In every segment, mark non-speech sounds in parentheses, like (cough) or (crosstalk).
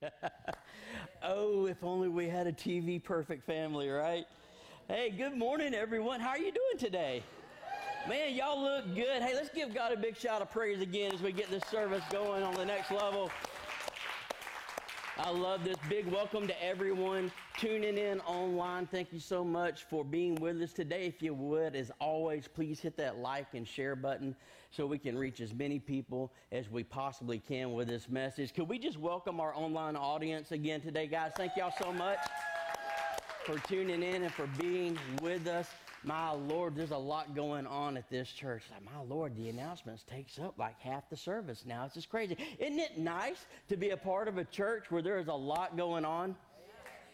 (laughs) oh, if only we had a TV perfect family, right? Hey, good morning, everyone. How are you doing today? Man, y'all look good. Hey, let's give God a big shout of praise again as we get this service going on the next level. I love this. Big welcome to everyone tuning in online. Thank you so much for being with us today. If you would, as always, please hit that like and share button so we can reach as many people as we possibly can with this message. Could we just welcome our online audience again today, guys? Thank y'all so much for tuning in and for being with us my Lord, there's a lot going on at this church. Like, my Lord, the announcements takes up like half the service now. It's just crazy. Isn't it nice to be a part of a church where there is a lot going on?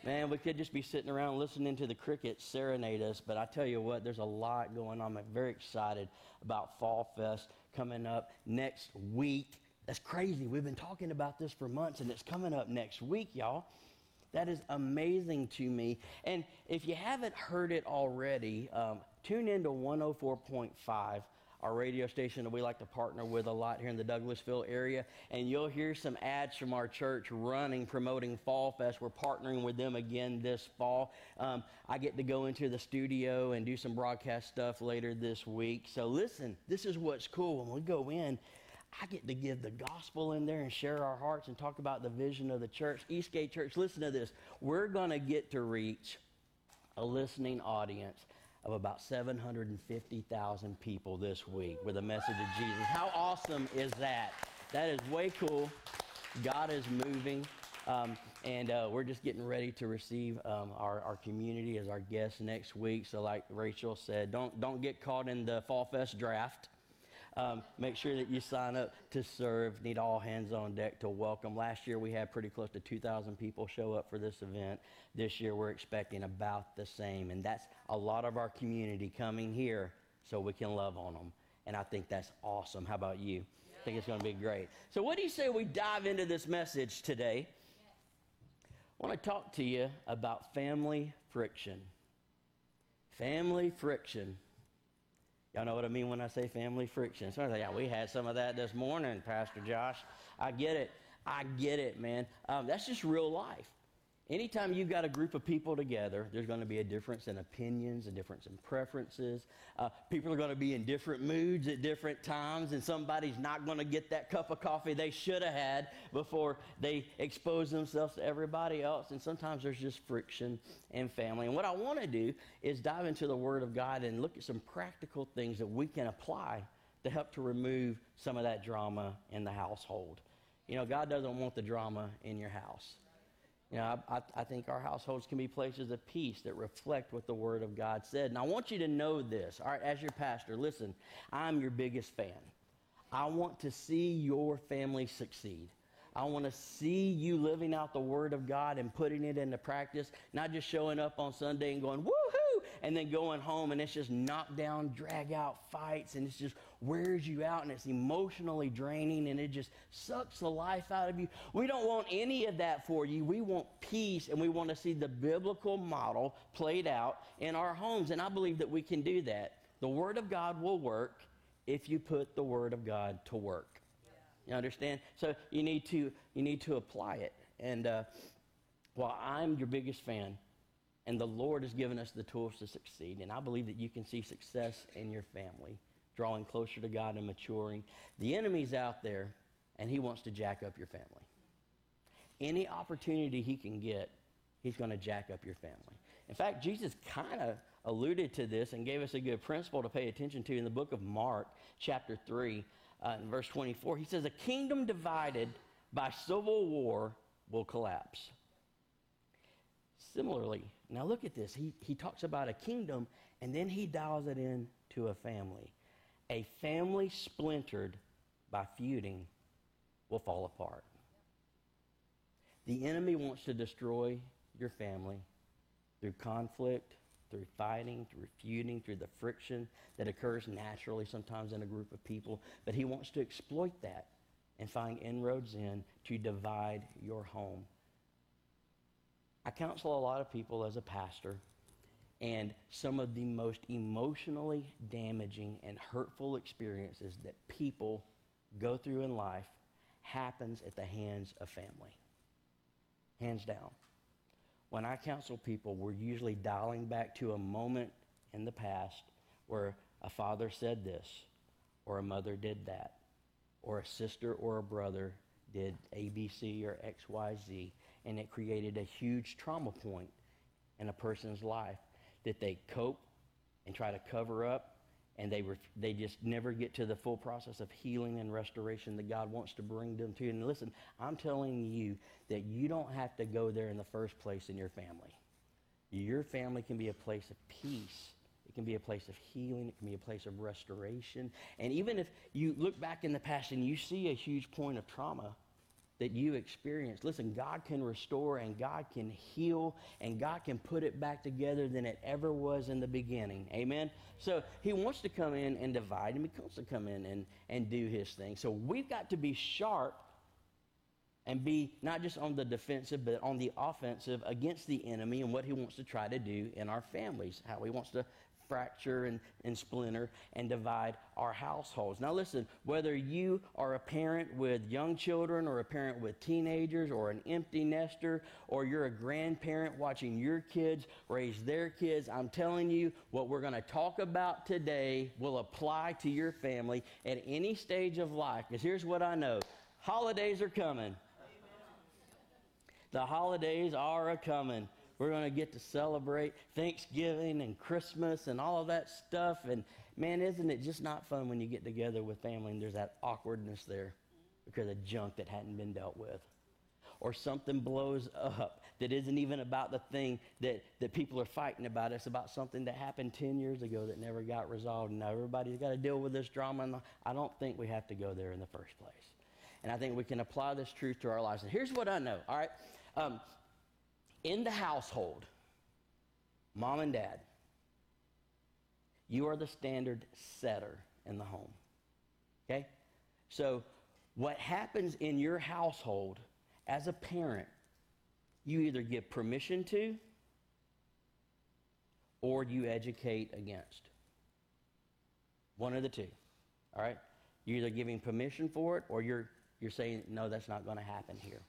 Man, we could just be sitting around listening to the crickets serenade us, but I tell you what, there's a lot going on. I'm very excited about Fall Fest coming up next week. That's crazy. We've been talking about this for months, and it's coming up next week, y'all. That is amazing to me. And if you haven't heard it already, um, tune in to 104.5 our radio station that we like to partner with a lot here in the Douglasville area. And you'll hear some ads from our church running, promoting Fall Fest. We're partnering with them again this fall. Um, I get to go into the studio and do some broadcast stuff later this week. So listen, this is what's cool. When we go in, I get to give the gospel in there and share our hearts and talk about the vision of the church. Eastgate Church, listen to this. We're going to get to reach a listening audience of about 750,000 people this week with a message of Jesus. How awesome is that? That is way cool. God is moving. Um, and uh, we're just getting ready to receive um, our, our community as our guests next week. So, like Rachel said, don't, don't get caught in the Fall Fest draft. Um, make sure that you sign up to serve. Need all hands on deck to welcome. Last year we had pretty close to 2,000 people show up for this event. This year we're expecting about the same. And that's a lot of our community coming here so we can love on them. And I think that's awesome. How about you? I think it's going to be great. So, what do you say we dive into this message today? I want to talk to you about family friction. Family friction. Y'all know what I mean when I say family friction. So I like, yeah, we had some of that this morning, Pastor Josh. I get it. I get it, man. Um, that's just real life. Anytime you've got a group of people together, there's going to be a difference in opinions, a difference in preferences. Uh, people are going to be in different moods at different times, and somebody's not going to get that cup of coffee they should have had before they expose themselves to everybody else. And sometimes there's just friction in family. And what I want to do is dive into the Word of God and look at some practical things that we can apply to help to remove some of that drama in the household. You know, God doesn't want the drama in your house. You know, I, I, think our households can be places of peace that reflect what the Word of God said. And I want you to know this. All right, as your pastor, listen, I'm your biggest fan. I want to see your family succeed. I want to see you living out the Word of God and putting it into practice, not just showing up on Sunday and going, woohoo, and then going home and it's just knock down, drag out fights and it just wears you out and it's emotionally draining and it just sucks the life out of you. We don't want any of that for you. We want peace and we want to see the biblical model played out in our homes. And I believe that we can do that. The Word of God will work if you put the Word of God to work. You understand? So you need to you need to apply it. And uh, while I'm your biggest fan, and the Lord has given us the tools to succeed, and I believe that you can see success in your family, drawing closer to God and maturing. The enemy's out there, and he wants to jack up your family. Any opportunity he can get, he's going to jack up your family. In fact, Jesus kind of alluded to this and gave us a good principle to pay attention to in the book of Mark, chapter 3 uh, in verse 24. He says, A kingdom divided by civil war will collapse. Similarly, now look at this. He, he talks about a kingdom and then he dials it in to a family. A family splintered by feuding will fall apart. The enemy wants to destroy your family through conflict, through fighting, through feuding, through the friction that occurs naturally sometimes in a group of people. But he wants to exploit that and find inroads in to divide your home. I counsel a lot of people as a pastor, and some of the most emotionally damaging and hurtful experiences that people go through in life happens at the hands of family. hands down. When I counsel people, we're usually dialing back to a moment in the past where a father said this, or a mother did that, or a sister or a brother did ABC or XYZ, and it created a huge trauma point in a person's life that they cope and try to cover up and they, they just never get to the full process of healing and restoration that God wants to bring them to. And listen, I'm telling you that you don't have to go there in the first place in your family. Your family can be a place of peace. It can be a place of healing. It can be a place of restoration. And even if you look back in the past and you see a huge point of trauma, that you experience. Listen, God can restore and God can heal and God can put it back together than it ever was in the beginning. Amen? So he wants to come in and divide and he wants to come in and, and do his thing. So we've got to be sharp and be not just on the defensive, but on the offensive against the enemy and what he wants to try to do in our families, how he wants to fracture and, and splinter and divide our households. Now, listen, whether you are a parent with young children or a parent with teenagers or an empty nester or you're a grandparent watching your kids raise their kids, I'm telling you, what we're going to talk about today will apply to your family at any stage of life. Because here's what I know holidays are coming. The holidays are a coming. We're going to get to celebrate Thanksgiving and Christmas and all of that stuff. And man, isn't it just not fun when you get together with family and there's that awkwardness there because of junk that hadn't been dealt with? Or something blows up that isn't even about the thing that, that people are fighting about. It's about something that happened 10 years ago that never got resolved. And now everybody's got to deal with this drama. And I don't think we have to go there in the first place. And I think we can apply this truth to our lives. And here's what I know, all right? Um, in the household, mom and dad, you are the standard setter in the home. Okay? So, what happens in your household as a parent, you either give permission to or you educate against. One of the two. All right? You're either giving permission for it or you're, you're saying, no, that's not going to happen here.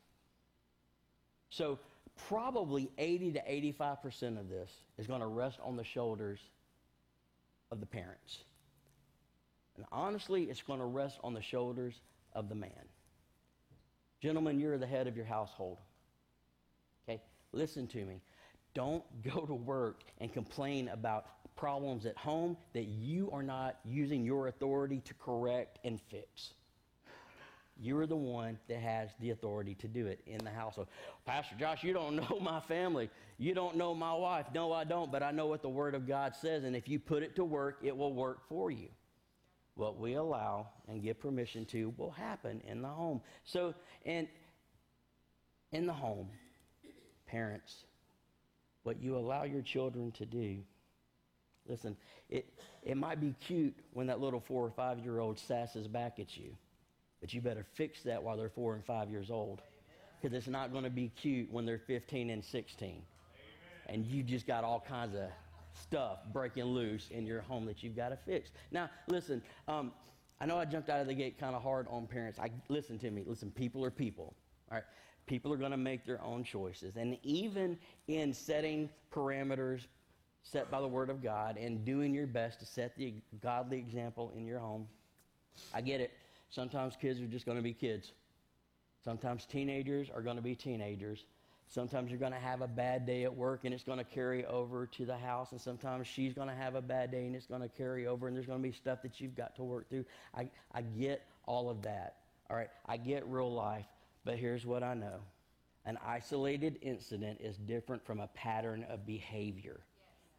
So, probably 80 to 85% of this is going to rest on the shoulders of the parents. And honestly, it's going to rest on the shoulders of the man. Gentlemen, you're the head of your household. Okay? Listen to me. Don't (laughs) go to work and complain about problems at home that you are not using your authority to correct and fix. You're the one that has the authority to do it in the household. Pastor Josh, you don't (laughs) know my family. You don't know my wife. No, I don't, but I know what the Word of God says, and if you put it to work, it will work for you. What we allow and give permission to will happen in the home. So, and in the home, parents, what you allow your children to do, listen, it, it might be cute when that little four or five year old sasses back at you. But you better fix that while they're four and five years old. Because it's not going to be cute when they're 15 and 16. Amen. And you just got all kinds of stuff breaking loose in your home that you've got to fix. Now, listen, um, I know I jumped out of the gate kind of hard on parents. I, listen to me. Listen, people are people. All right? People are going to make their own choices. And even in setting parameters set by the Word of God and doing your best to set the godly example in your home, I get it. Sometimes kids are just going to be kids. Sometimes teenagers are going to be teenagers. Sometimes you're going to have a bad day at work and it's going to carry over to the house. And sometimes she's going to have a bad day and it's going to carry over and there's going to be stuff that you've got to work through. I, I get all of that. All right. I get real life. But here's what I know an isolated incident is different from a pattern of behavior.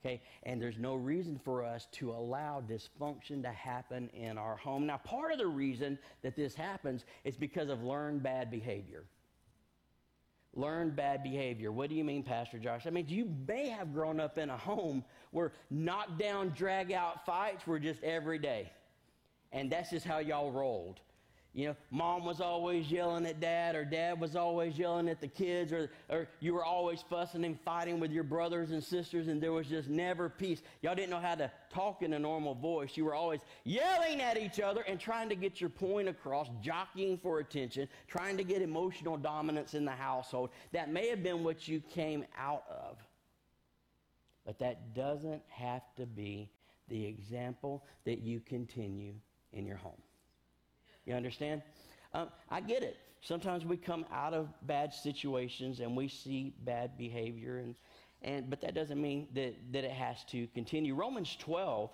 Okay, and there's no reason for us to allow dysfunction to happen in our home. Now, part of the reason that this happens is because of learned bad behavior. Learned bad behavior. What do you mean, Pastor Josh? I mean, you may have grown up in a home where knockdown, drag out fights were just every day. And that's just how y'all rolled. You know, mom was always yelling at dad, or dad was always yelling at the kids, or, or you were always fussing and fighting with your brothers and sisters, and there was just never peace. Y'all didn't know how to talk in a normal voice. You were always yelling at each other and trying to get your point across, jockeying for attention, trying to get emotional dominance in the household. That may have been what you came out of. But that doesn't have to be the example that you continue in your home. You understand? Um, I get it. Sometimes we come out of bad situations and we see bad behavior, and, and but that doesn't mean that, that it has to continue. Romans 12,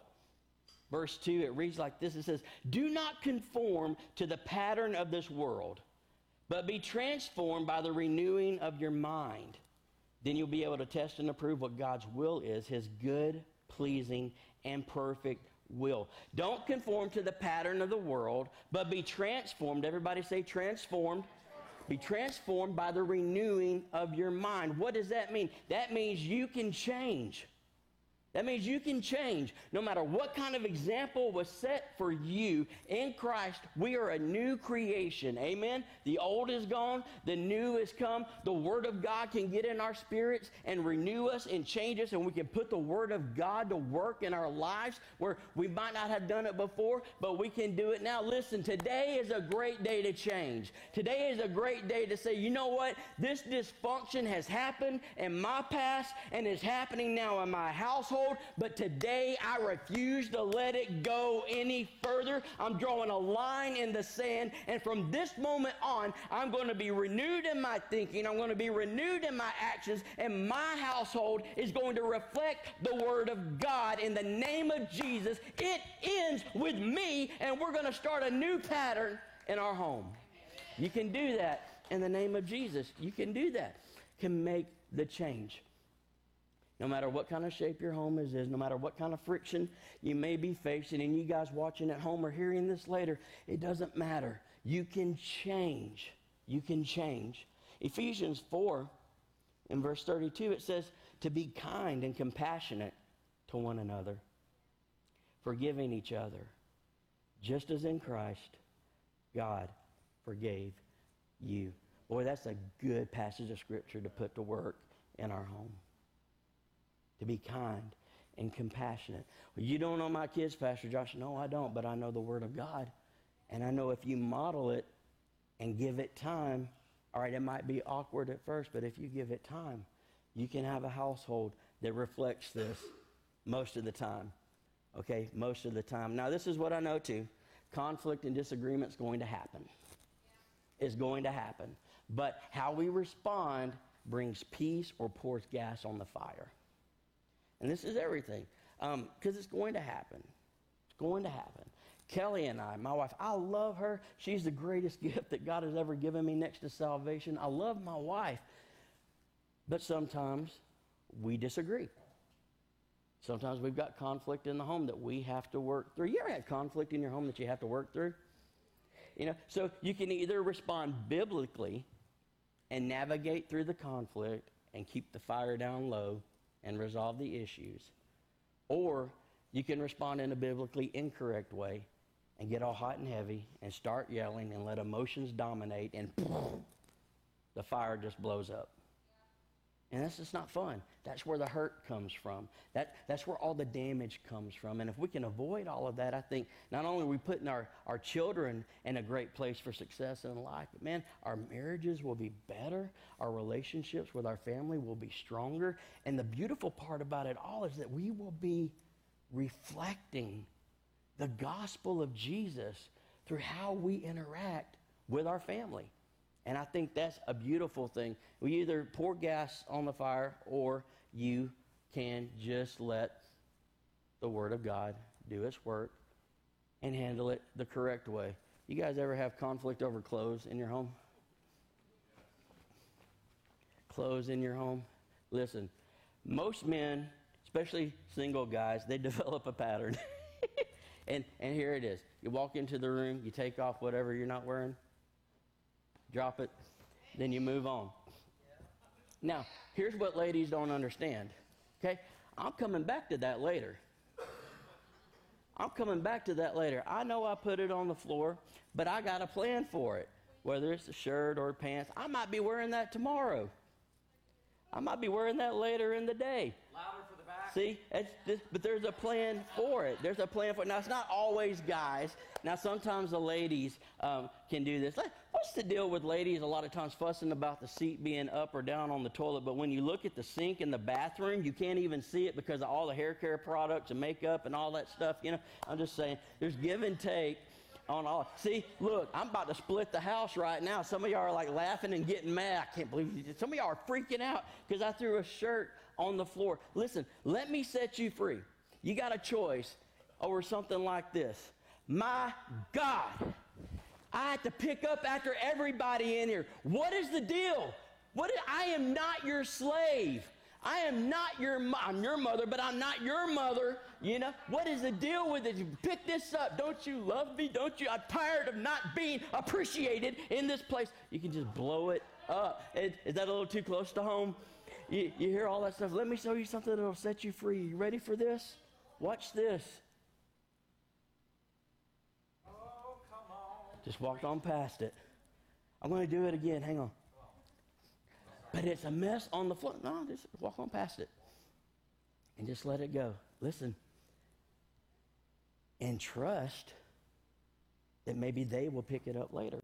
verse 2, it reads like this it says, Do not conform to the pattern of this world, but be transformed by the renewing of your mind. Then you'll be able to test and approve what God's will is, his good, pleasing, and perfect will. Don't conform to the pattern of the world, but be transformed. Everybody say transformed. Be transformed by the renewing of your mind. What does that mean? That means you can change. That means you can change. No matter what kind of example was set for you in Christ, we are a new creation. Amen? The old is gone, the new has come. The Word of God can get in our spirits and renew us and change us, and we can put the Word of God to work in our lives where we might not have done it before, but we can do it now. Listen, today is a great day to change. Today is a great day to say, you know what? This dysfunction has happened in my past and is happening now in my household but today I refuse to let it go any further. I'm drawing a line in the sand, and from this moment on, I'm going to be renewed in my thinking, I'm going to be renewed in my actions, and my household is going to reflect the Word of God in the name of Jesus. It ends with me, and we're going to start a new pattern in our home. You can do that in the name of Jesus. You can do that. Can make the change. No matter what kind of shape your home is, is, no matter what kind of friction you may be facing, and you guys watching at home or hearing this later, it doesn't matter. You can change. You can change. Ephesians 4, in verse 32, it says, to be kind and compassionate to one another, forgiving each other, just as in Christ God forgave you. Boy, that's a good passage of Scripture to put to work in our home to be kind and compassionate. Well, you don't know my kids, Pastor Josh. No, I don't, but I know the Word of God. And I know if you model it and give it time, all right, it might be awkward at first, but if you give it time, you can have a household that reflects this most of the time. Okay, most of the time. Now, this is what I know too conflict and disagreement is going to happen. It's going to happen. But how we respond brings peace or pours gas on the fire. And this is everything because um, it's going to happen. It's going to happen. Kelly and I, my wife, I love her. She's the greatest (laughs) gift that God has ever given me next to salvation. I love my wife. But sometimes we disagree. Sometimes we've got conflict in the home that we have to work through. You ever had conflict in your home that you have to work through? You know, so you can either respond biblically and navigate through the conflict and keep the fire down low and resolve the issues. Or you can respond in a biblically incorrect way and get all hot and heavy and start yelling and let emotions dominate and (laughs) the fire just blows up. And that's just not fun. That's where the hurt comes from. That, that's where all the damage comes from. And if we can avoid all of that, I think not only are we putting our, our children in a great place for success in life, but man, our marriages will be better. Our relationships with our family will be stronger. And the beautiful part about it all is that we will be reflecting the gospel of Jesus through how we interact with our family. And I think that's a beautiful thing. We either pour gas on the fire or you can just let the Word of God do its work and handle it the correct way. You guys ever have conflict over clothes in your home? Clothes in your home? Listen, most men, especially single guys, they (laughs) develop a pattern. (laughs) and, and here it is. You walk into the room, you take off whatever you're not wearing, drop it, then you move on. Now, here's what ladies don't understand. Okay? I'm coming back to that later. I'm coming back to that later. I know I put it on the floor, but I got a plan for it. Whether it's a shirt or pants, I might be wearing that tomorrow. I might be wearing that later in the day. Louder for the back. See, just, but there's a plan for it. There's a plan for it. Now, it's not always guys. Now, sometimes the ladies um, can do this. What's the deal with ladies a lot of times fussing about the seat being up or down on the toilet, but when you look at the sink in the bathroom, you can't even see it because of all the hair care products and makeup and all that stuff. You know, I'm just saying, there's give and take on all. See, look, I'm about to split the house right now. Some of y'all are like laughing and getting mad. I can't believe you did. Some of y'all are freaking out because I threw a shirt on the floor. Listen, let me set you free. You got a choice over something like this. My God, I had to pick up after everybody in here. What is the deal? What is, I am not your slave. I am not your I'm your mother, but I'm not your mother. You know what is the deal with it? You pick this up. Don't you love me? Don't you? I'm tired of not being appreciated in this place. You can just blow it up. Is, is that a little too close to home? You, you hear all that stuff. Let me show you something that'll set you free. You ready for this? Watch this. Just walked on past it. I'm going to do it again. Hang on. But it's a mess on the floor. No, just walk on past it and just let it go. Listen, and trust that maybe they will pick it up later.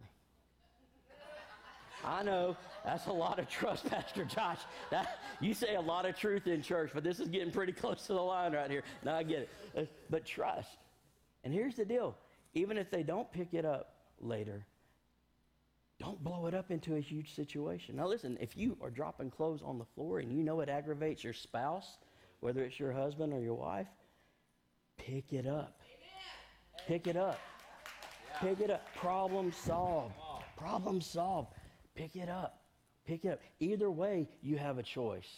I know that's a lot of trust, (laughs) Pastor Josh. That, you say a lot of truth in church, but this is getting pretty close to the line right here. Now I get it. Uh, But trust. And here's the deal even if they don't pick it up later, don't blow it up into a huge situation. Now, listen, if you are dropping clothes on the floor and you know it aggravates your spouse, whether it's your husband or your wife, pick it up. Pick it up. Pick it up. Problem solved. Problem solved. Pick it up. Pick it up. Either way, you have a choice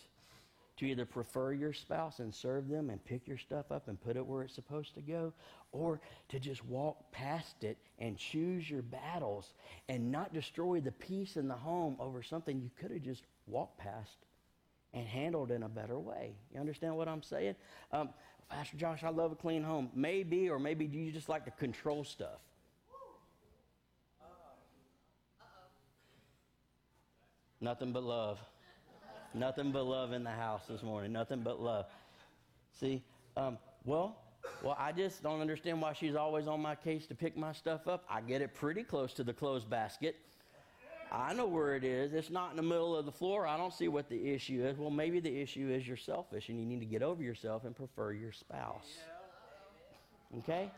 to either prefer your spouse and serve them and pick your stuff up and put it where it's supposed to go, or to just walk past it and choose your battles and not destroy the peace in the home over something you could have just walked past and handled in a better way. You understand what I'm saying? Um, Pastor Josh, I love a clean home. Maybe, or maybe you just like to control stuff. Nothing but love. Nothing but love in the house this morning. Nothing but love. See, um, well, well, I just don't understand why she's always on my case to pick my stuff up. I get it pretty close to the clothes basket. I know where it is. It's not in the middle of the floor. I don't see what the issue is. Well, maybe the issue is you're selfish and you need to get over yourself and prefer your spouse. Okay?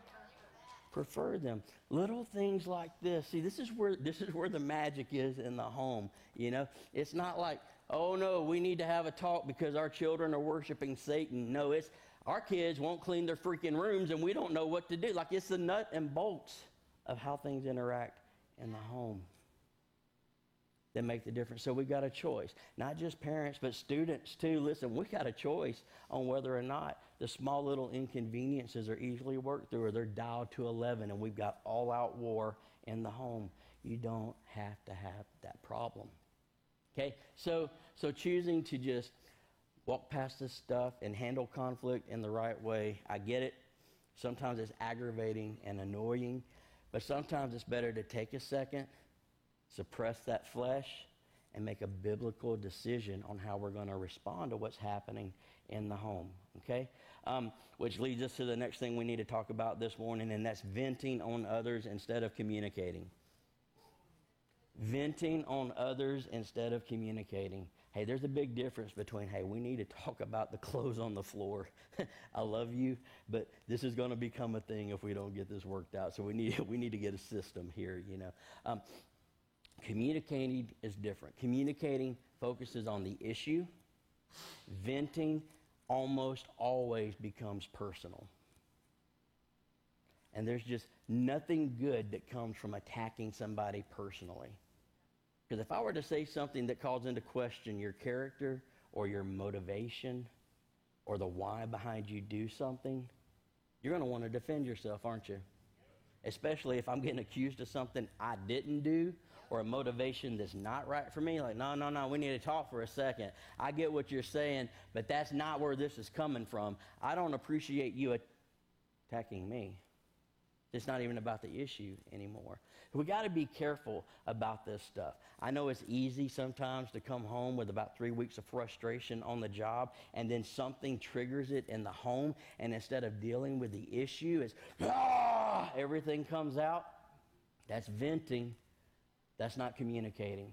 Prefer them. Little things like this. See, this is where this is where the magic is in the home. You know, it's not like, oh no, we need to have a talk because our children are worshiping Satan. No, it's our kids won't clean their freaking rooms and we don't know what to do. Like it's the nut and bolts of how things interact in the home that make the difference. So we've got a choice. Not just parents, but students too. Listen, we've got a choice on whether or not the small little inconveniences are easily worked through or they're dialed to 11 and we've got all out war in the home. You don't have to have that problem. Okay? So so choosing to just walk past this stuff and handle conflict in the right way. I get it. Sometimes it's aggravating and annoying, but sometimes it's better to take a second suppress that flesh, and make a biblical decision on how we're going to respond to what's happening in the home. Okay? Um, which leads us to the next thing we need to talk about this morning, and that's venting on others instead of communicating. Venting on others instead of communicating. Hey, there's a big difference between, hey, we need to talk about the clothes on the floor. (laughs) I love you, but this is going to become a thing if we don't get this worked out. So we need, (laughs) we need to get a system here, you know. Um, Communicating is different. Communicating focuses on the issue. Venting almost always becomes personal. And there's just nothing good that comes from attacking somebody personally. Because if I were to say something that calls into question your character or your motivation or the why behind you do something, you're going to want to defend yourself, aren't you? Especially if I'm getting accused of something I didn't do or a motivation that's not right for me, like, no, no, no, we need to talk for a second. I get what you're saying, but that's not where this is coming from. I don't appreciate you attacking me. It's not even about the issue anymore. We got to be careful about this stuff. I know it's easy sometimes to come home with about three weeks of frustration on the job, and then something triggers it in the home, and instead of dealing with the issue, it's ah, everything comes out. That's venting. That's not communicating.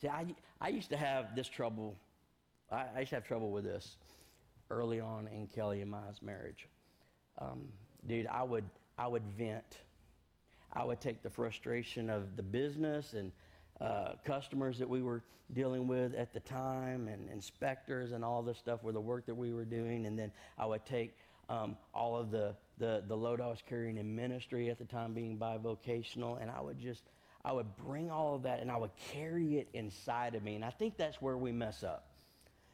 See, I, I used to have this trouble. I, I used to have trouble with this early on in Kelly and Ma's marriage. Um, dude, I would I would vent. I would take the frustration of the business and uh, customers that we were dealing with at the time and inspectors and all this stuff with the work that we were doing. And then I would take um, all of the, the, the load I was carrying in ministry at the time being bivocational, and I would just, I would bring all of that and I would carry it inside of me. And I think that's where we mess up.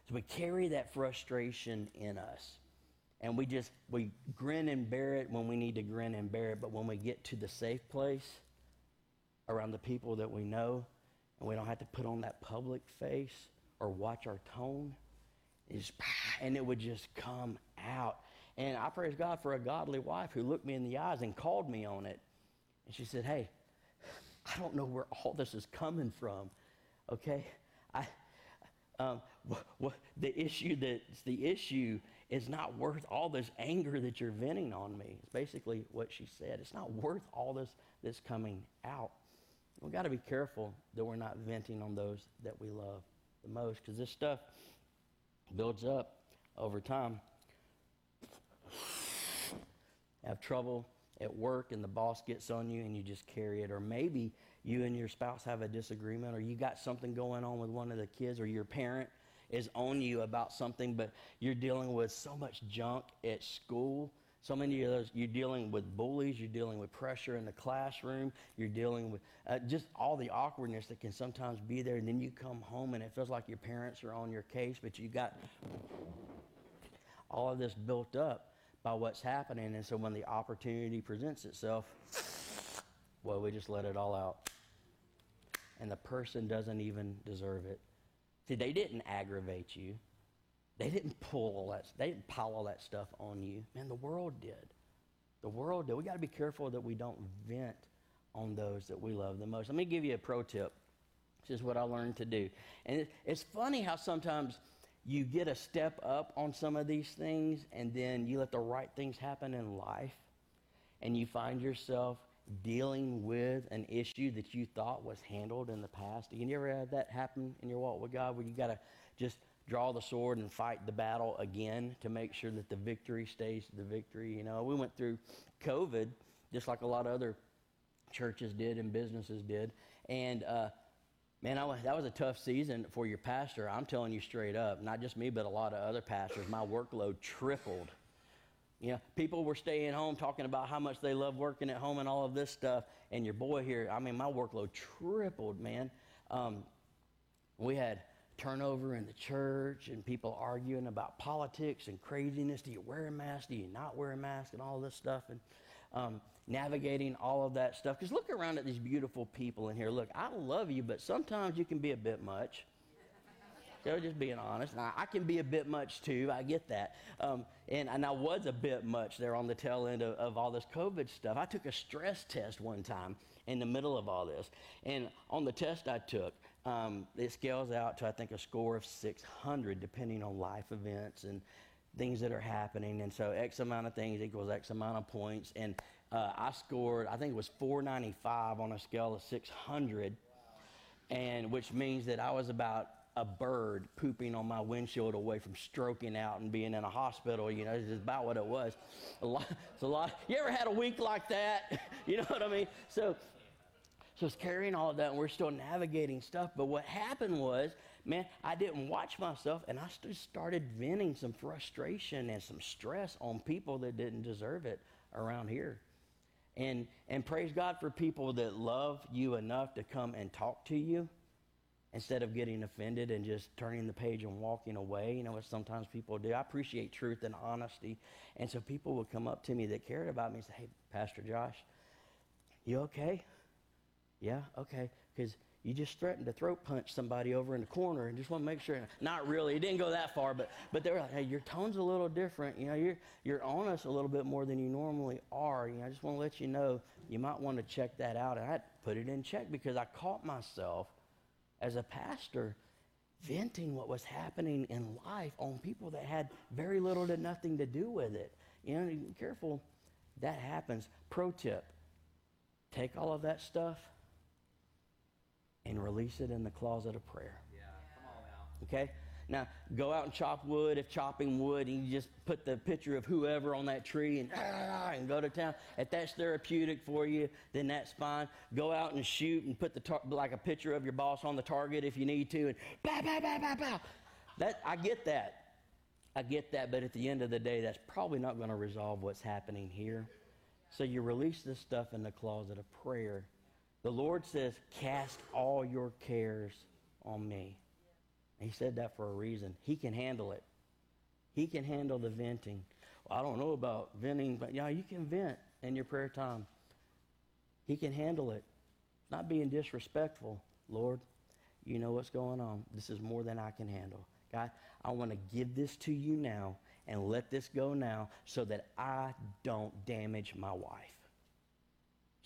So we carry that frustration in us and we just we grin and bear it when we need to grin and bear it but when we get to the safe place around the people that we know and we don't have to put on that public face or watch our tone is and it would just come out and i praise god for a godly wife who looked me in the eyes and called me on it and she said hey i don't know where all this is coming from okay i um, the issue that's the issue is not worth all this anger that you're venting on me. It's basically what she said. It's not worth all this that's coming out. We've got to be careful that we're not venting on those that we love the most because this stuff builds up over time. Have trouble at work and the boss gets on you and you just carry it. Or maybe you and your spouse have a disagreement or you got something going on with one of the kids or your parent is on you about something, but you're dealing with so much junk at school. So many of those, you're dealing with bullies, you're dealing with pressure in the classroom, you're dealing with uh, just all the awkwardness that can sometimes be there. And then you come home and it feels like your parents are on your case, but you got all of this built up by what's happening. And so when the opportunity presents itself, well, we just let it all out. And the person doesn't even deserve it. See, they didn't aggravate you. They didn't pull all that. They didn't pile all that stuff on you. Man, the world did. The world did. We got to be careful that we don't vent on those that we love the most. Let me give you a pro tip. This is what I learned to do. And it, it's funny how sometimes you get a step up on some of these things, and then you let the right things happen in life, and you find yourself dealing with an issue that you thought was handled in the past. You ever had that happen in your walk with God where you got to just draw the sword and fight the battle again to make sure that the victory stays the victory? You know, we went through COVID just like a lot of other churches did and businesses did. And, uh, man, was, that was a tough season for your pastor. I'm telling you straight up, not just me, but a lot of other pastors. My workload tripled you know, people were staying home talking about how much they love working at home and all of this stuff. And your boy here, I mean, my workload tripled, man. Um, we had turnover in the church and people arguing about politics and craziness. Do you wear a mask? Do you not wear a mask? And all this stuff. And um, navigating all of that stuff. Because look around at these beautiful people in here. Look, I love you, but sometimes you can be a bit much. So just being honest. Now, I can be a bit much too. I get that. Um, and, and I was a bit much there on the tail end of, of all this COVID stuff. I took a stress test one time in the middle of all this. And on the test I took, um, it scales out to, I think, a score of 600, depending on life events and things that are happening. And so X amount of things equals X amount of points. And uh, I scored, I think it was 495 on a scale of 600, and which means that I was about a bird pooping on my windshield away from stroking out and being in a hospital. You know, it's about what it was. A lot, it's a lot. You ever had a week like that? (laughs) you know what I mean? So, so it's carrying all of that, and we're still navigating stuff. But what happened was, man, I didn't watch myself, and I just started venting some frustration and some stress on people that didn't deserve it around here. And, and praise God for people that love you enough to come and talk to you instead of getting offended and just turning the page and walking away. You know what sometimes people do? I appreciate truth and honesty. And so people would come up to me that cared about me and say, Hey, Pastor Josh, you okay? Yeah, okay. Because you just threatened to throat punch somebody over in the corner and just want to make sure. Not really. It didn't go that far, but but they were like, hey, your tone's a little different. You know, you're you're on us a little bit more than you normally are. You know, I just want to let you know you might want to check that out. And I put it in check because I caught myself as a pastor venting what was happening in life on people that had very little to nothing to do with it. You know, be careful that happens. Pro tip take all of that stuff and release it in the closet of prayer. Yeah, come on. Okay? Now, go out and chop wood if chopping wood, and you just put the picture of whoever on that tree and, ah, and go to town. If that's therapeutic for you, then that's fine. Go out and shoot and put the tar- like a picture of your boss on the target if you need to, and bow, bow, bow, bow, bow. That, I get that. I get that, but at the end of the day, that's probably not going to resolve what's happening here. So you release this stuff in the closet of prayer. The Lord says, Cast all your cares on me. He said that for a reason. He can handle it. He can handle the venting. Well, I don't know about venting, but yeah, you can vent in your prayer time. He can handle it. Not being disrespectful. Lord, you know what's going on. This is more than I can handle. God, I want to give this to you now and let this go now so that I don't damage my wife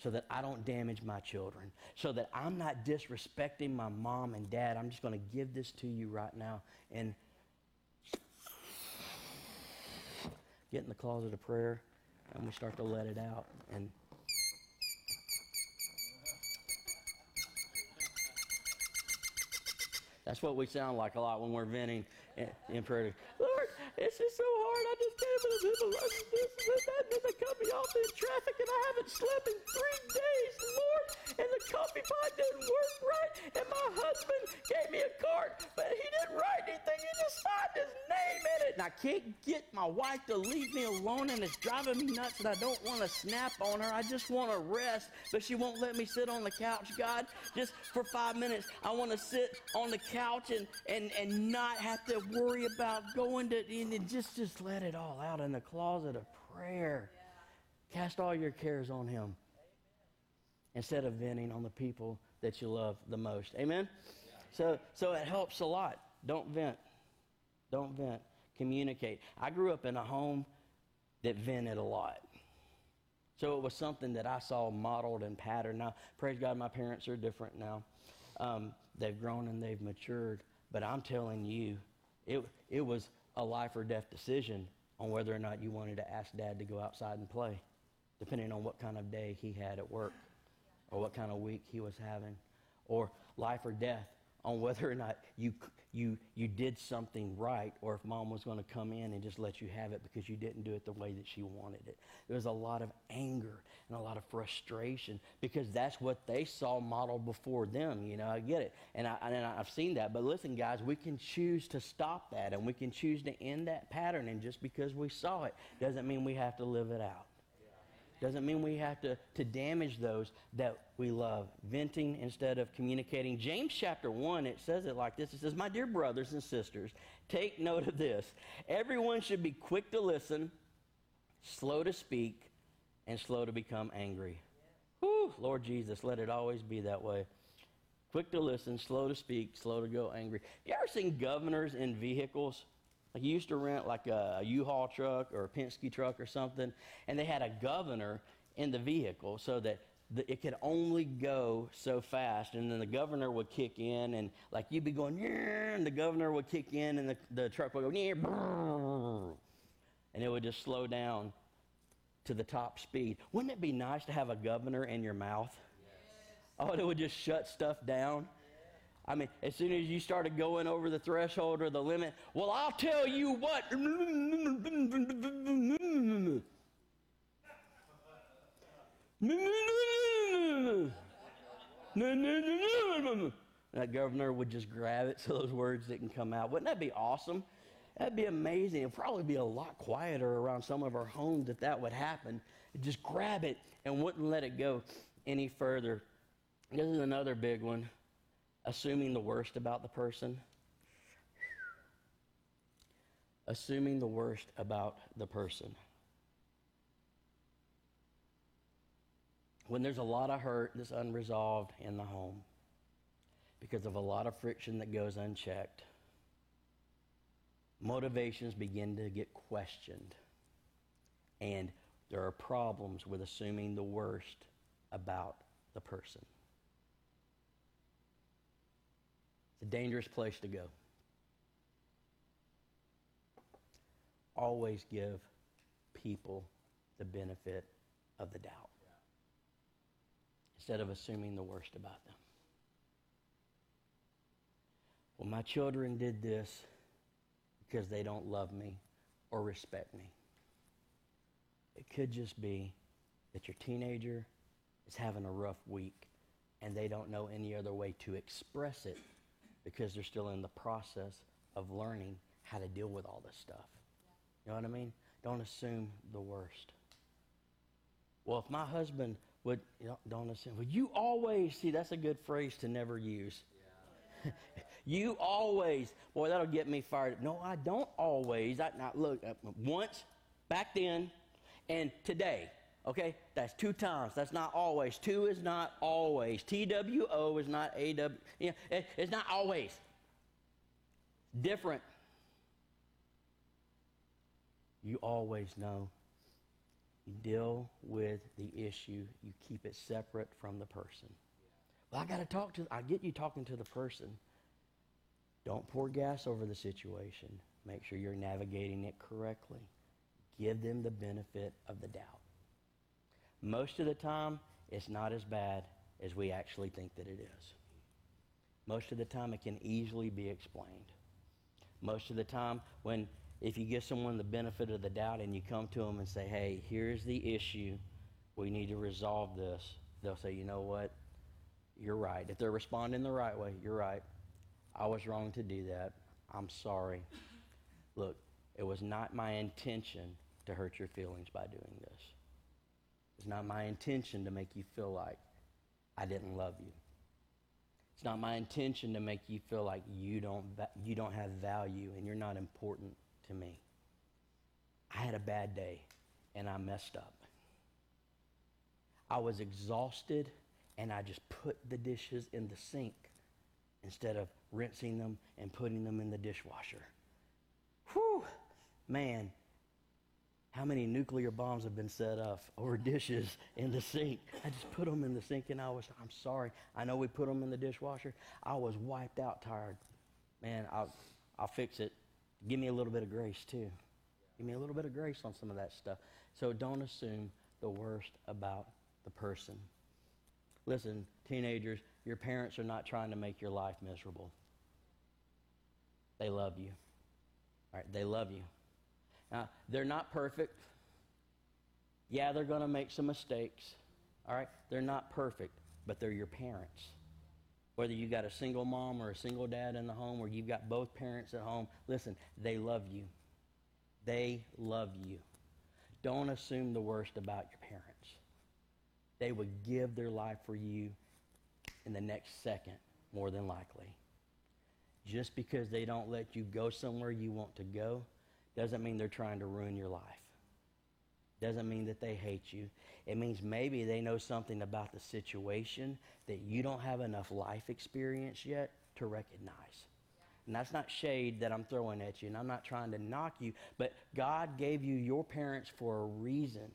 so that I don't damage my children, so that I'm not disrespecting my mom and dad. I'm just going to give this to you right now and get in the closet of prayer and we start to let it out and That's what we sound like a lot when we're venting in, prayer. It's just so hard. I just can't believe it. This, this, this, that, and they cut me off in traffic, and I haven't slept in three days, Lord. And the coffee pot didn't work right, and my husband gave me a card, but he didn't write anything. He just signed his name in it. And I can't get my wife to leave me alone, and it's driving me nuts, and I don't want to snap on her. I just want to rest, but she won't let me sit on the couch, God. Just for five minutes, I want to sit on the couch and, and, and not have to worry about going to, and just, just let it all out in the closet of prayer. Cast all your cares on Him instead of venting on the people that you love the most. Amen? So, so it helps a lot. Don't vent. Don't vent. Communicate. I grew up in a home that vented a lot. So it was something that I saw modeled and patterned. Now, praise God, my parents are different now. Um, they've grown and they've matured. But I'm telling you, it, it was a life or death decision on whether or not you wanted to ask dad to go outside and play, depending on what kind of day he had at work or what kind of week he was having, or life or death on whether or not you, you, you did something right or if mom was going to come in and just let you have it because you didn't do it the way that she wanted it. There was a lot of anger and a lot of frustration because that's what they saw modeled before them. You know, I get it. And, I, and I've seen that. But listen, guys, we can choose to stop that and we can choose to end that pattern. And just because we saw it doesn't mean we have to live it out. Doesn't mean we have to, to damage those that we love. Venting instead of communicating. James chapter 1, it says it like this It says, My dear brothers and sisters, take note of this. Everyone should be quick to listen, slow to speak, and slow to become angry. Whew, Lord Jesus, let it always be that way. Quick to listen, slow to speak, slow to go angry. You ever seen governors in vehicles? Like you used to rent like a U-Haul truck or a Penske truck or something, and they had a governor in the vehicle so that the, it could only go so fast, and then the governor would kick in, and like you'd be going, yeah, and the governor would kick in, and the, the truck would go, yeah, and it would just slow down to the top speed. Wouldn't it be nice to have a governor in your mouth? Oh, it would just shut stuff down. I mean, as soon as you started going over the threshold or the limit, well, I'll tell you what. That governor would just grab it so those words didn't come out. Wouldn't that be awesome? That'd be amazing. It'd probably be a lot quieter around some of our homes if that would happen. Just grab it and wouldn't let it go any further. This is another big one assuming the worst about the person. Assuming the worst about the person. When there's a lot of hurt that's unresolved in the home, because of a lot of friction that goes unchecked. Motivations begin to get questioned. And there are problems with assuming the worst about the person. It's a dangerous place to go. Always give people the benefit of the doubt instead of assuming the worst about them. Well, my children did this because they don't love me or respect me. It could just be that your teenager is having a rough week and they don't know any other way to express it because they're still in the process of learning how to deal with all this stuff. You know what I mean? Don't assume the worst. Well, if my husband would, you know, don't assume, well, you always, see, that's a good phrase to never use. (laughs) You always, boy, that'll get me fired. No, I don't always. I, now, look, uh, once, back then, and today. Okay? That's two times. That's not always. Two is not always. TWO is not AW. You know, it, it's not always. Different. You always know. You deal with the issue. You keep it separate from the person. Well, I got to talk to, I get you talking to the person. Don't pour gas over the situation. Make sure you're navigating it correctly give them the benefit of the doubt. Most of the time, it's not as bad as we actually think that it is. Most of the time, it can easily be explained. Most of the time, when if you give someone the benefit of the doubt and you come to them and say, hey, here's the issue, we need to resolve this, they'll say, you know what? You're right. If they're responding the right way, you're right. I was wrong to do that. I'm sorry. Look, it was not my intention to hurt your feelings by doing this. It's not my intention to make you feel like I didn't love you. It's not my intention to make you feel like you don't, you don't have value and you're not important to me. I had a bad day and I messed up. I was exhausted and I just put the dishes in the sink instead of rinsing them and putting them in the dishwasher. Whew, man, how many nuclear bombs have been set off over (laughs) dishes in the sink? I just put them in the sink and I was, I'm sorry. I know we put them in the dishwasher. I was wiped out tired. Man, I'll, I'll fix it. Give me a little bit of grace too. Give me a little bit of grace on some of that stuff. So don't assume the worst about the person. Listen, teenagers, your parents are not trying to make your life miserable. They love you. All right, they love you. Now, they're not perfect. Yeah, they're going to make some mistakes. All right? They're not perfect, but they're your parents. Whether you got a single mom or a single dad in the home or you've got both parents at home, listen, they love you. They love you. Don't assume the worst about your parents. They would give their life for you in the next second, more than likely. Just because they don't let you go somewhere you want to go doesn't mean they're trying to ruin your life. Doesn't mean that they hate you. It means maybe they know something about the situation that you don't have enough life experience yet to recognize. And that's not shade that I'm throwing at you, and I'm not trying to knock you, but God gave you your parents for a reason.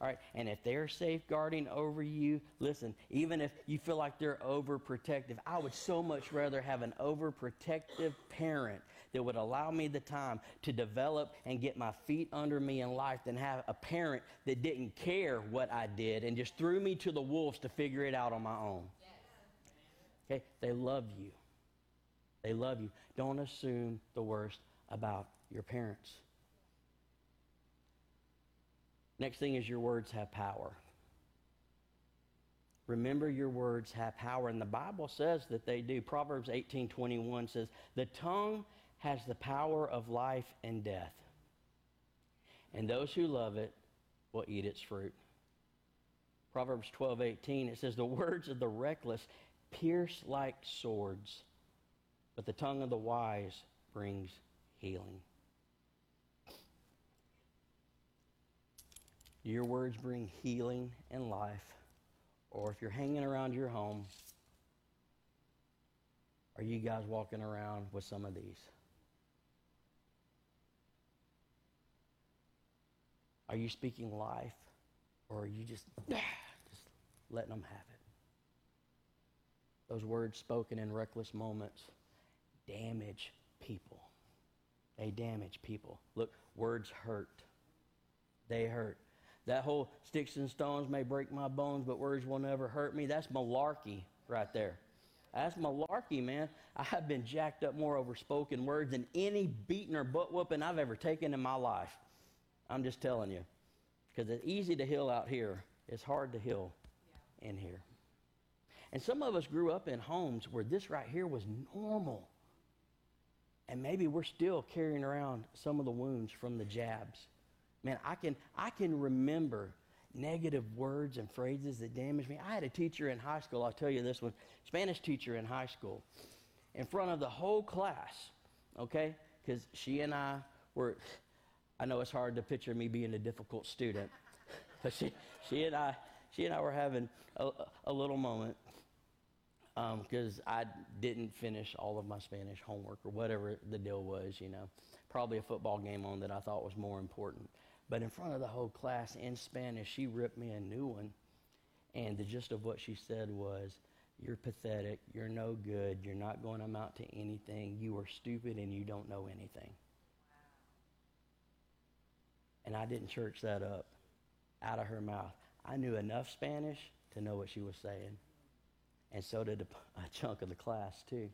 All right, and if they're safeguarding over you, listen, even if you feel like they're overprotective, I would so much rather have an overprotective parent that would allow me the time to develop and get my feet under me in life than have a parent that didn't care what I did and just threw me to the wolves to figure it out on my own. Okay? They love you. They love you. Don't assume the worst about your parents. Next thing is your words have power. Remember your words have power and the Bible says that they do. Proverbs 18:21 says, "The tongue has the power of life and death. And those who love it will eat its fruit. Proverbs 12:18 it says the words of the reckless pierce like swords, but the tongue of the wise brings healing. Your words bring healing and life, or if you're hanging around your home, are you guys walking around with some of these? Are you speaking life or are you just, just letting them have it? Those words spoken in reckless moments damage people. They damage people. Look, words hurt. They hurt. That whole sticks and stones may break my bones, but words will never hurt me. That's malarkey right there. That's malarkey, man. I have been jacked up more over spoken words than any beating or butt whooping I've ever taken in my life. I'm just telling you. Because it's easy to heal out here, it's hard to heal in here. And some of us grew up in homes where this right here was normal. And maybe we're still carrying around some of the wounds from the jabs. Man, I can, I can remember negative words and phrases that damaged me. I had a teacher in high school, I'll tell you this one, Spanish teacher in high school, in front of the whole class, okay? Because she and I were, I know it's hard to picture me being a difficult student, (laughs) but she, she and I, she and I were having a, a little moment because um, I didn't finish all of my Spanish homework or whatever the deal was, you know. Probably a football game on that I thought was more important. But in front of the whole class in Spanish, she ripped me a new one. And the gist of what she said was, You're pathetic. You're no good. You're not going to amount to anything. You are stupid and you don't know anything. And I didn't church that up out of her mouth. I knew enough Spanish to know what she was saying. And so did a, (laughs) a chunk of the class, too.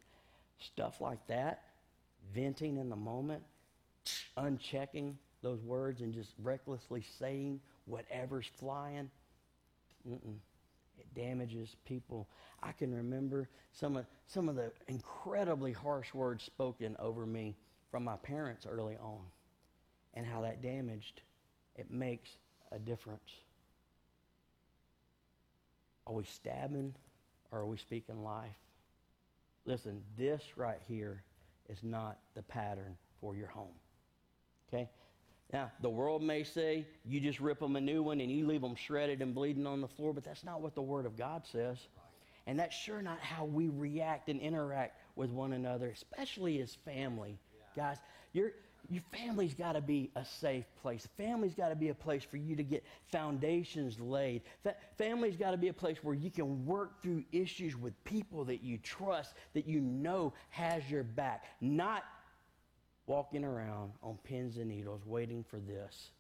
Stuff like that, venting in the moment, (tsk) unchecking those words and just recklessly saying whatever's flying, Mm-mm. it damages people. I can remember some of, some of the incredibly harsh words spoken over me from my parents early on and how that damaged. It makes a difference. Are we stabbing or are we speaking life? Listen, this right here is not the pattern for your home. Okay? Now, the world may say you just rip them a new one and you leave them shredded and bleeding on the floor, but that's not what the Word of God says. And that's sure not how we react and interact with one another, especially as family. Guys, you're, your family's got to be a safe place. Family's got to be a place for you to get foundations laid. Fa- family's got to be a place where you can work through issues with people that you trust, that you know has your back, not walking around on pins and needles waiting for this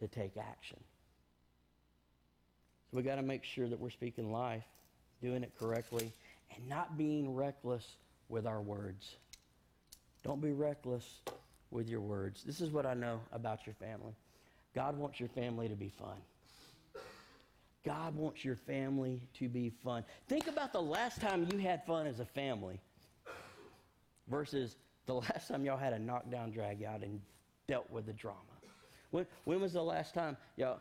to take action. So we got to make sure that we're speaking life, doing it correctly, and not being reckless with our words. Don't be reckless with your words. This is what I know about your family. God wants your family to be fun. God wants your family to be fun. Think about the last time you had fun as a family versus the last time y'all had a knockdown drag out and dealt with the drama. When, when was the last time y'all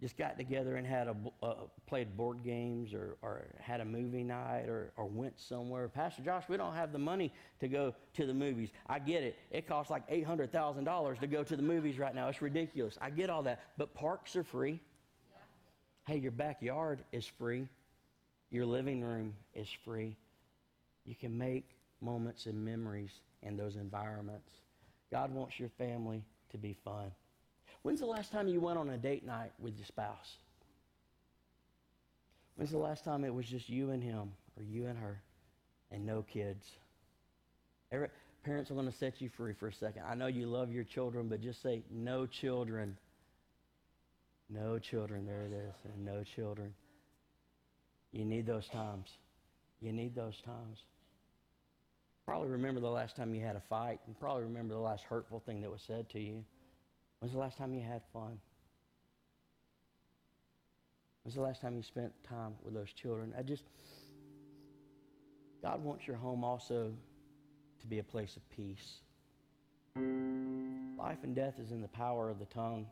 just got together and had a uh, played board games or, or had a movie night or, or went somewhere. Pastor Josh, we don't have the money to go to the movies. I get it. It costs like eight hundred thousand dollars to go to the movies right now. It's ridiculous. I get all that. But parks are free. Yeah. Hey, your backyard is free. Your living room is free. You can make moments and memories in those environments. God wants your family to be fun. When's the last time you went on a date night with your spouse? When's the last time it was just you and him or you and her and no kids? Every, parents are going to set you free for a second. I know you love your children, but just say, no children. No children. There it is. And no children. You need those times. You need those times. Probably remember the last time you had a fight, and probably remember the last hurtful thing that was said to you. When's the last time you had fun? When's the last time you spent time with those children? I just, God wants your home also to be a place of peace. Life and death is in the power of the tongue.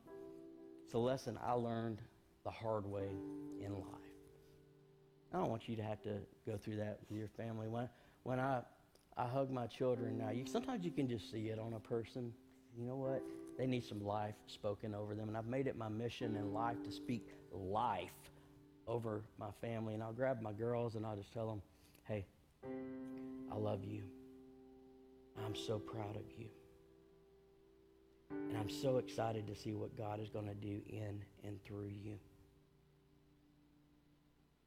It's a lesson I learned the hard way in life. I don't want you to have to go through that with your family. When, when I, I hug my children now, you, sometimes you can just see it on a person. You know what? They need some life spoken over them. And I've made it my mission in life to speak life over my family. And I'll grab my girls and I'll just tell them, hey, I love you. I'm so proud of you. And I'm so excited to see what God is going to do in and through you.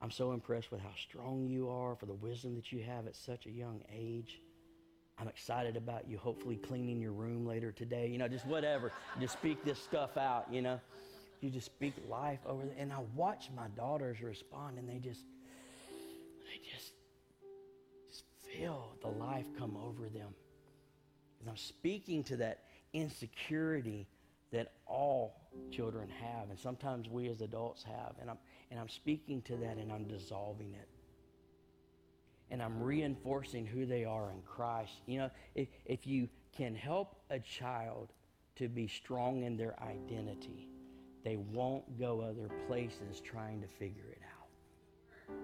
I'm so impressed with how strong you are, for the wisdom that you have at such a young age. I'm excited about you hopefully cleaning your room later today. You know, just whatever. just speak this stuff out, you know. You just speak life over there. And I watch my daughters respond and they just they just just feel the life come over them. And I'm speaking to that insecurity that all children have and sometimes we as adults have and I'm and I'm speaking to that and I'm dissolving it and I'm reinforcing who they are in Christ. You know, if, if you can help a child to be strong in their identity, they won't go other places trying to figure it out.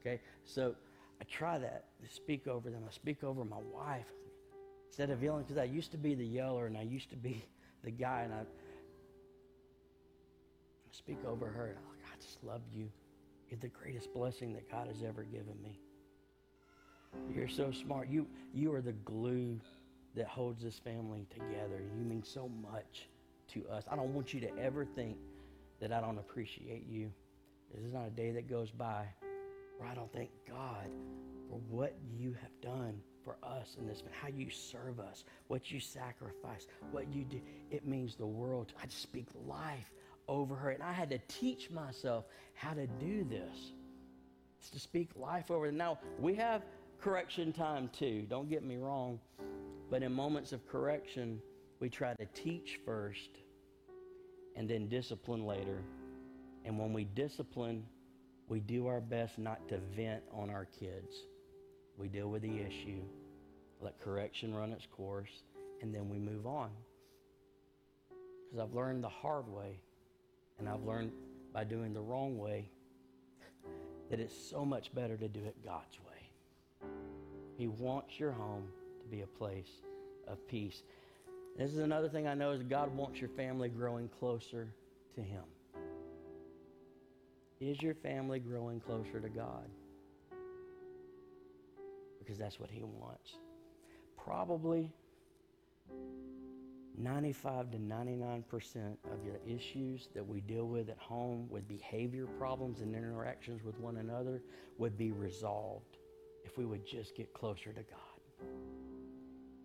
Okay? So I try that to speak over them. I speak over my wife instead of yelling because I used to be the yeller and I used to be (laughs) the guy and I, I speak over her and I'm like, I just love you. You're the greatest blessing that God has ever given me. You're so smart. You, you are the glue that holds this family together. You mean so much to us. I don't want you to ever think that I don't appreciate you. This is not a day that goes by where I don't thank God for what you have done for us in this, how you serve us, what you sacrifice, what you do. It means the world. I just speak life over her. And I had to teach myself how to do this. It's to speak life over. Them. Now, we have correction time too, don't get me wrong. But in moments of correction, we try to teach first and then discipline later. And when we discipline, we do our best not to vent on our kids. We deal with the issue, let correction run its course, and then we move on. Because I've learned the hard way and I've learned by doing the wrong way that it's so much better to do it God's way. He wants your home to be a place of peace. This is another thing I know is God wants your family growing closer to Him. Is your family growing closer to God? Because that's what He wants. Probably 95 to 99% of the issues that we deal with at home with behavior problems and interactions with one another would be resolved if we would just get closer to God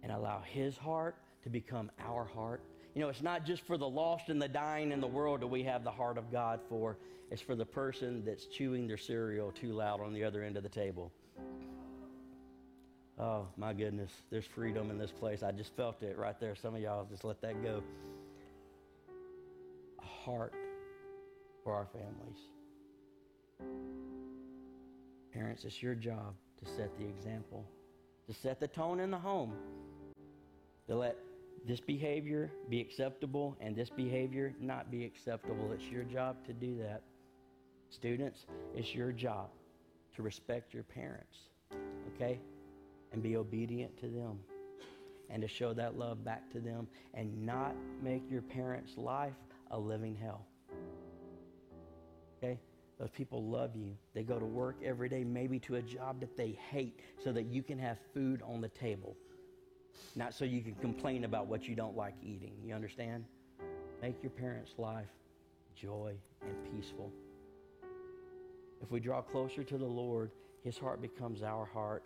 and allow His heart to become our heart. You know, it's not just for the lost and the dying in the world that we have the heart of God for, it's for the person that's chewing their cereal too loud on the other end of the table. Oh, my goodness. There's freedom in this place. I just felt it right there. Some of y'all just let that go. A heart for our families. Parents, it's your job to set the example, to set the tone in the home, to let this behavior be acceptable and this behavior not be acceptable. It's your job to do that. Students, it's your job to respect your parents. Okay? And be obedient to them and to show that love back to them and not make your parents' life a living hell. Okay? Those people love you. They go to work every day, maybe to a job that they hate, so that you can have food on the table. Not so you can complain about what you don't like eating. You understand? Make your parents' life joy and peaceful. If we draw closer to the Lord, His heart becomes our heart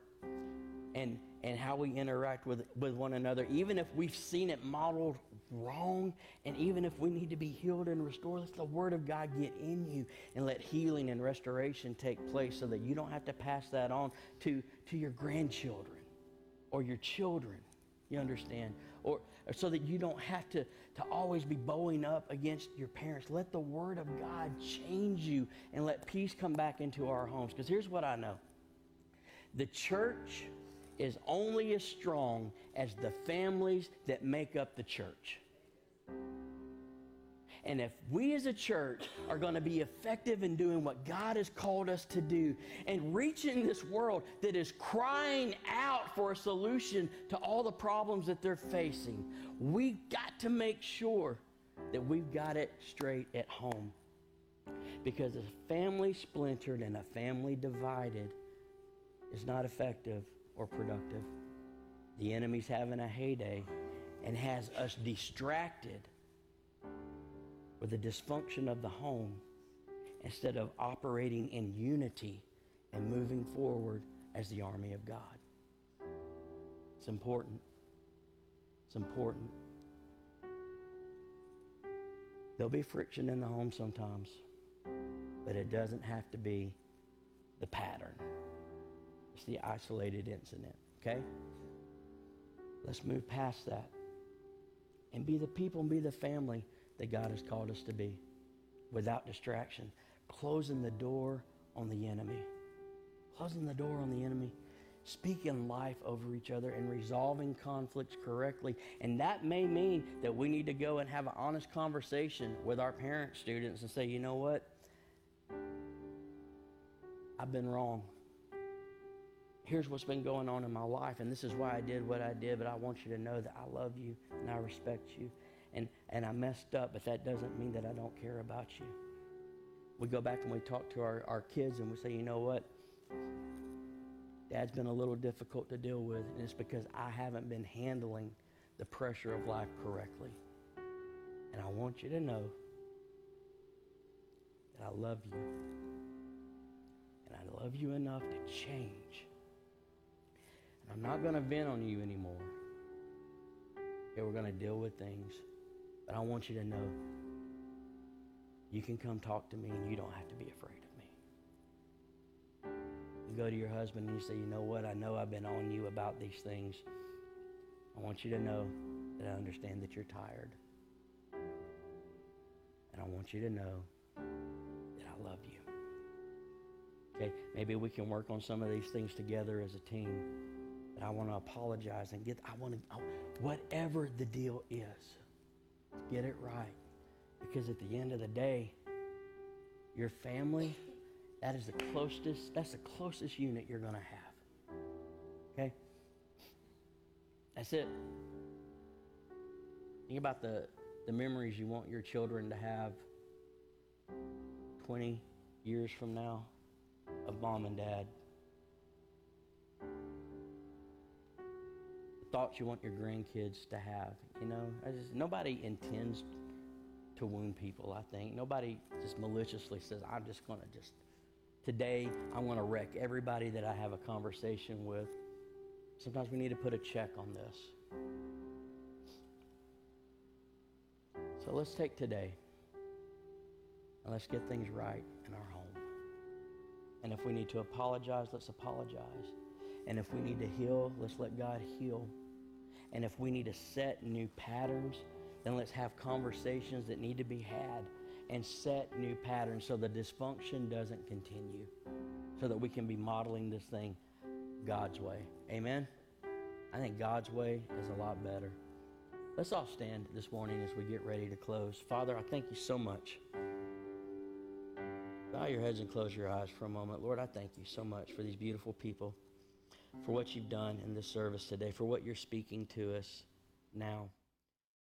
and, and how we interact with, with one another, even if we've seen it modeled wrong, and even if we need to be healed and restored, let the Word of God get in you and let healing and restoration take place so that you don't have to pass that on to, to your grandchildren or your children. You understand? Or, or so that you don't have to, to always be bowing up against your parents. Let the Word of God change you and let peace come back into our homes. Because here's what I know the church is only as strong as the families that make up the church. And if we as a church are going to be effective in doing what God has called us to do and reaching this world that is crying out for a solution to all the problems that they're facing, we've got to make sure that we've got it straight at home. Because a family splintered and a family divided is not effective or productive. The enemy's having a heyday and has us distracted with the dysfunction of the home instead of operating in unity and moving forward as the army of God. It's important. It's important. There'll be friction in the home sometimes, but it doesn't have to be the pattern. It's the isolated incident, okay? Let's move past that and be the people and be the family that God has called us to be without distraction, closing the door on the enemy. Closing the door on the enemy, speaking life over each other, and resolving conflicts correctly. And that may mean that we need to go and have an honest conversation with our parent students and say, you know what? I've been wrong. Here's what's been going on in my life, and this is why I did what I did, but I want you to know that I love you and I respect you. And, and I messed up, but that doesn't mean that I don't care about you. We go back and we talk to our, our kids and we say, you know what? Dad's been a little difficult to deal with, and it's because I haven't been handling the pressure of life correctly. And I want you to know that I love you. And I love you enough to change. I'm not going to vent on you anymore. Okay, we're going to deal with things. But I want you to know you can come talk to me and you don't have to be afraid of me. You go to your husband and you say, You know what? I know I've been on you about these things. I want you to know that I understand that you're tired. And I want you to know that I love you. Okay, maybe we can work on some of these things together as a team. I want to apologize and get, I want to, whatever the deal is, get it right. Because at the end of the day, your family, that is the closest, that's the closest unit you're going to have. Okay? That's it. Think about the, the memories you want your children to have 20 years from now of mom and dad. Thoughts you want your grandkids to have. You know, just, nobody intends to wound people, I think. Nobody just maliciously says, I'm just going to just, today, I'm going to wreck everybody that I have a conversation with. Sometimes we need to put a check on this. So let's take today and let's get things right in our home. And if we need to apologize, let's apologize. And if we need to heal, let's let God heal. And if we need to set new patterns, then let's have conversations that need to be had and set new patterns so the dysfunction doesn't continue, so that we can be modeling this thing God's way. Amen? I think God's way is a lot better. Let's all stand this morning as we get ready to close. Father, I thank you so much. Bow your heads and close your eyes for a moment. Lord, I thank you so much for these beautiful people, for what you've done in this service today, for what you're speaking to us now.